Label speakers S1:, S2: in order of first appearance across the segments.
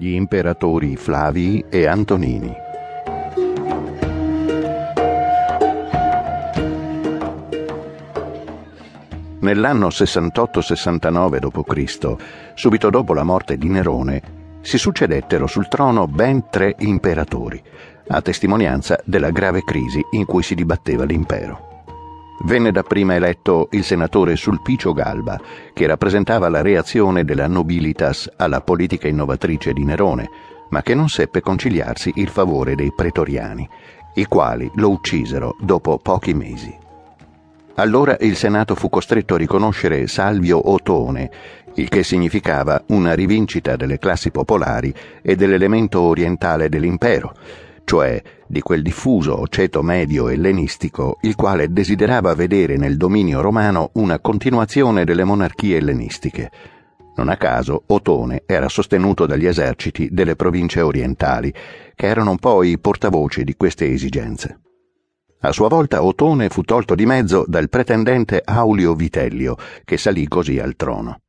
S1: gli imperatori Flavii e Antonini. Nell'anno 68-69 d.C., subito dopo la morte di Nerone, si succedettero sul trono ben tre imperatori, a testimonianza della grave crisi in cui si dibatteva l'impero. Venne dapprima eletto il senatore Sulpicio Galba, che rappresentava la reazione della nobilitas alla politica innovatrice di Nerone, ma che non seppe conciliarsi il favore dei pretoriani, i quali lo uccisero dopo pochi mesi. Allora il Senato fu costretto a riconoscere Salvio Otone, il che significava una rivincita delle classi popolari e dell'elemento orientale dell'impero, cioè di quel diffuso ceto medio ellenistico, il quale desiderava vedere nel dominio romano una continuazione delle monarchie ellenistiche. Non a caso Otone era sostenuto dagli eserciti delle province orientali, che erano poi i portavoce di queste esigenze. A sua volta Otone fu tolto di mezzo dal pretendente Aulio Vitellio, che salì così al trono.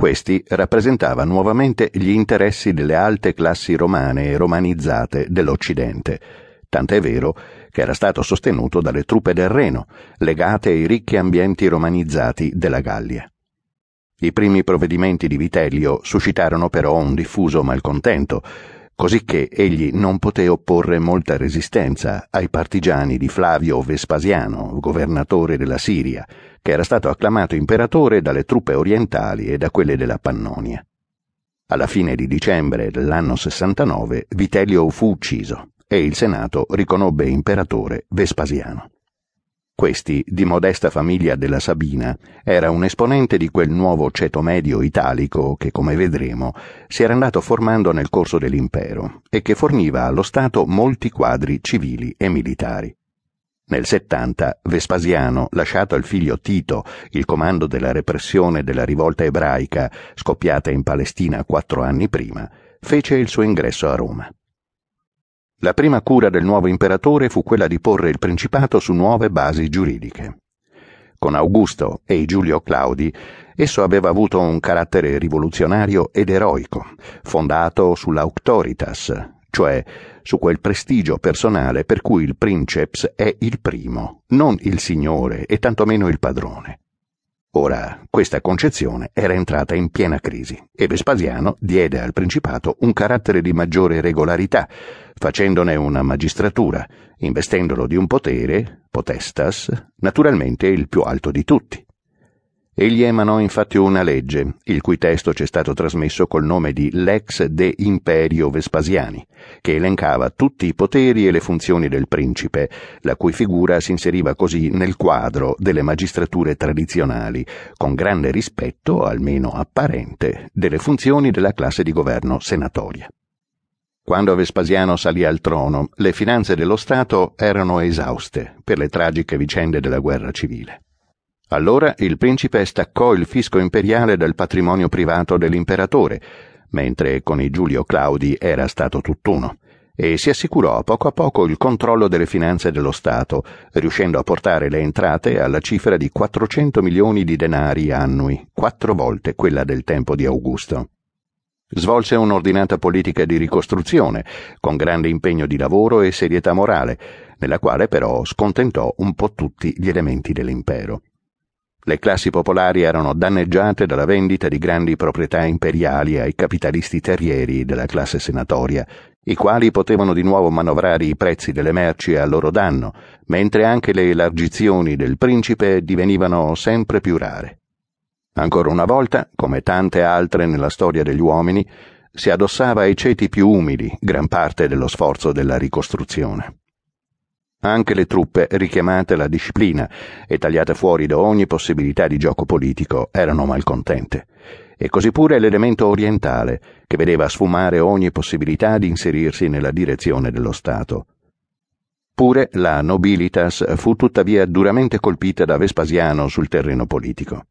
S1: Questi rappresentava nuovamente gli interessi delle alte classi romane e romanizzate dell'Occidente, tant'è vero che era stato sostenuto dalle truppe del Reno, legate ai ricchi ambienti romanizzati della Gallia. I primi provvedimenti di Vitellio suscitarono però un diffuso malcontento, cosicché egli non poté opporre molta resistenza ai partigiani di Flavio Vespasiano, governatore della Siria, che era stato acclamato imperatore dalle truppe orientali e da quelle della Pannonia. Alla fine di dicembre dell'anno 69 Vitellio fu ucciso e il Senato riconobbe imperatore Vespasiano. Questi, di modesta famiglia della Sabina, era un esponente di quel nuovo ceto medio italico che, come vedremo, si era andato formando nel corso dell'impero e che forniva allo Stato molti quadri civili e militari. Nel 70 Vespasiano, lasciato al figlio Tito il comando della repressione della rivolta ebraica scoppiata in Palestina quattro anni prima, fece il suo ingresso a Roma. La prima cura del nuovo imperatore fu quella di porre il principato su nuove basi giuridiche. Con Augusto e Giulio Claudi, esso aveva avuto un carattere rivoluzionario ed eroico, fondato sull'auctoritas, cioè su quel prestigio personale per cui il princeps è il primo, non il signore e tantomeno il padrone. Ora, questa concezione era entrata in piena crisi e Vespasiano diede al Principato un carattere di maggiore regolarità, facendone una magistratura, investendolo di un potere, potestas, naturalmente il più alto di tutti. Egli emanò infatti una legge, il cui testo ci è stato trasmesso col nome di Lex de Imperio Vespasiani, che elencava tutti i poteri e le funzioni del principe, la cui figura si inseriva così nel quadro delle magistrature tradizionali, con grande rispetto, almeno apparente, delle funzioni della classe di governo senatoria. Quando Vespasiano salì al trono, le finanze dello Stato erano esauste per le tragiche vicende della guerra civile. Allora il principe staccò il fisco imperiale dal patrimonio privato dell'imperatore, mentre con i Giulio Claudi era stato tutt'uno, e si assicurò poco a poco il controllo delle finanze dello Stato, riuscendo a portare le entrate alla cifra di 400 milioni di denari annui, quattro volte quella del tempo di Augusto. Svolse un'ordinata politica di ricostruzione, con grande impegno di lavoro e serietà morale, nella quale però scontentò un po' tutti gli elementi dell'impero. Le classi popolari erano danneggiate dalla vendita di grandi proprietà imperiali ai capitalisti terrieri della classe senatoria, i quali potevano di nuovo manovrare i prezzi delle merci a loro danno, mentre anche le elargizioni del principe divenivano sempre più rare. Ancora una volta, come tante altre nella storia degli uomini, si addossava ai ceti più umili gran parte dello sforzo della ricostruzione. Anche le truppe richiamate alla disciplina e tagliate fuori da ogni possibilità di gioco politico erano malcontente. E così pure l'elemento orientale, che vedeva sfumare ogni possibilità di inserirsi nella direzione dello Stato. Pure la nobilitas fu tuttavia duramente colpita da Vespasiano sul terreno politico.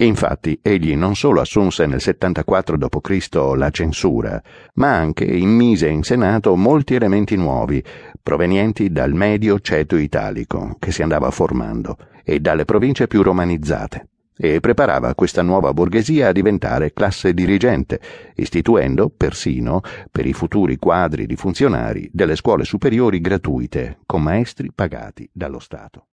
S1: Infatti egli non solo assunse nel 74 d.C. la censura, ma anche immise in Senato molti elementi nuovi, provenienti dal medio ceto italico che si andava formando e dalle province più romanizzate, e preparava questa nuova borghesia a diventare classe dirigente, istituendo persino, per i futuri quadri di funzionari, delle scuole superiori gratuite, con maestri pagati dallo Stato.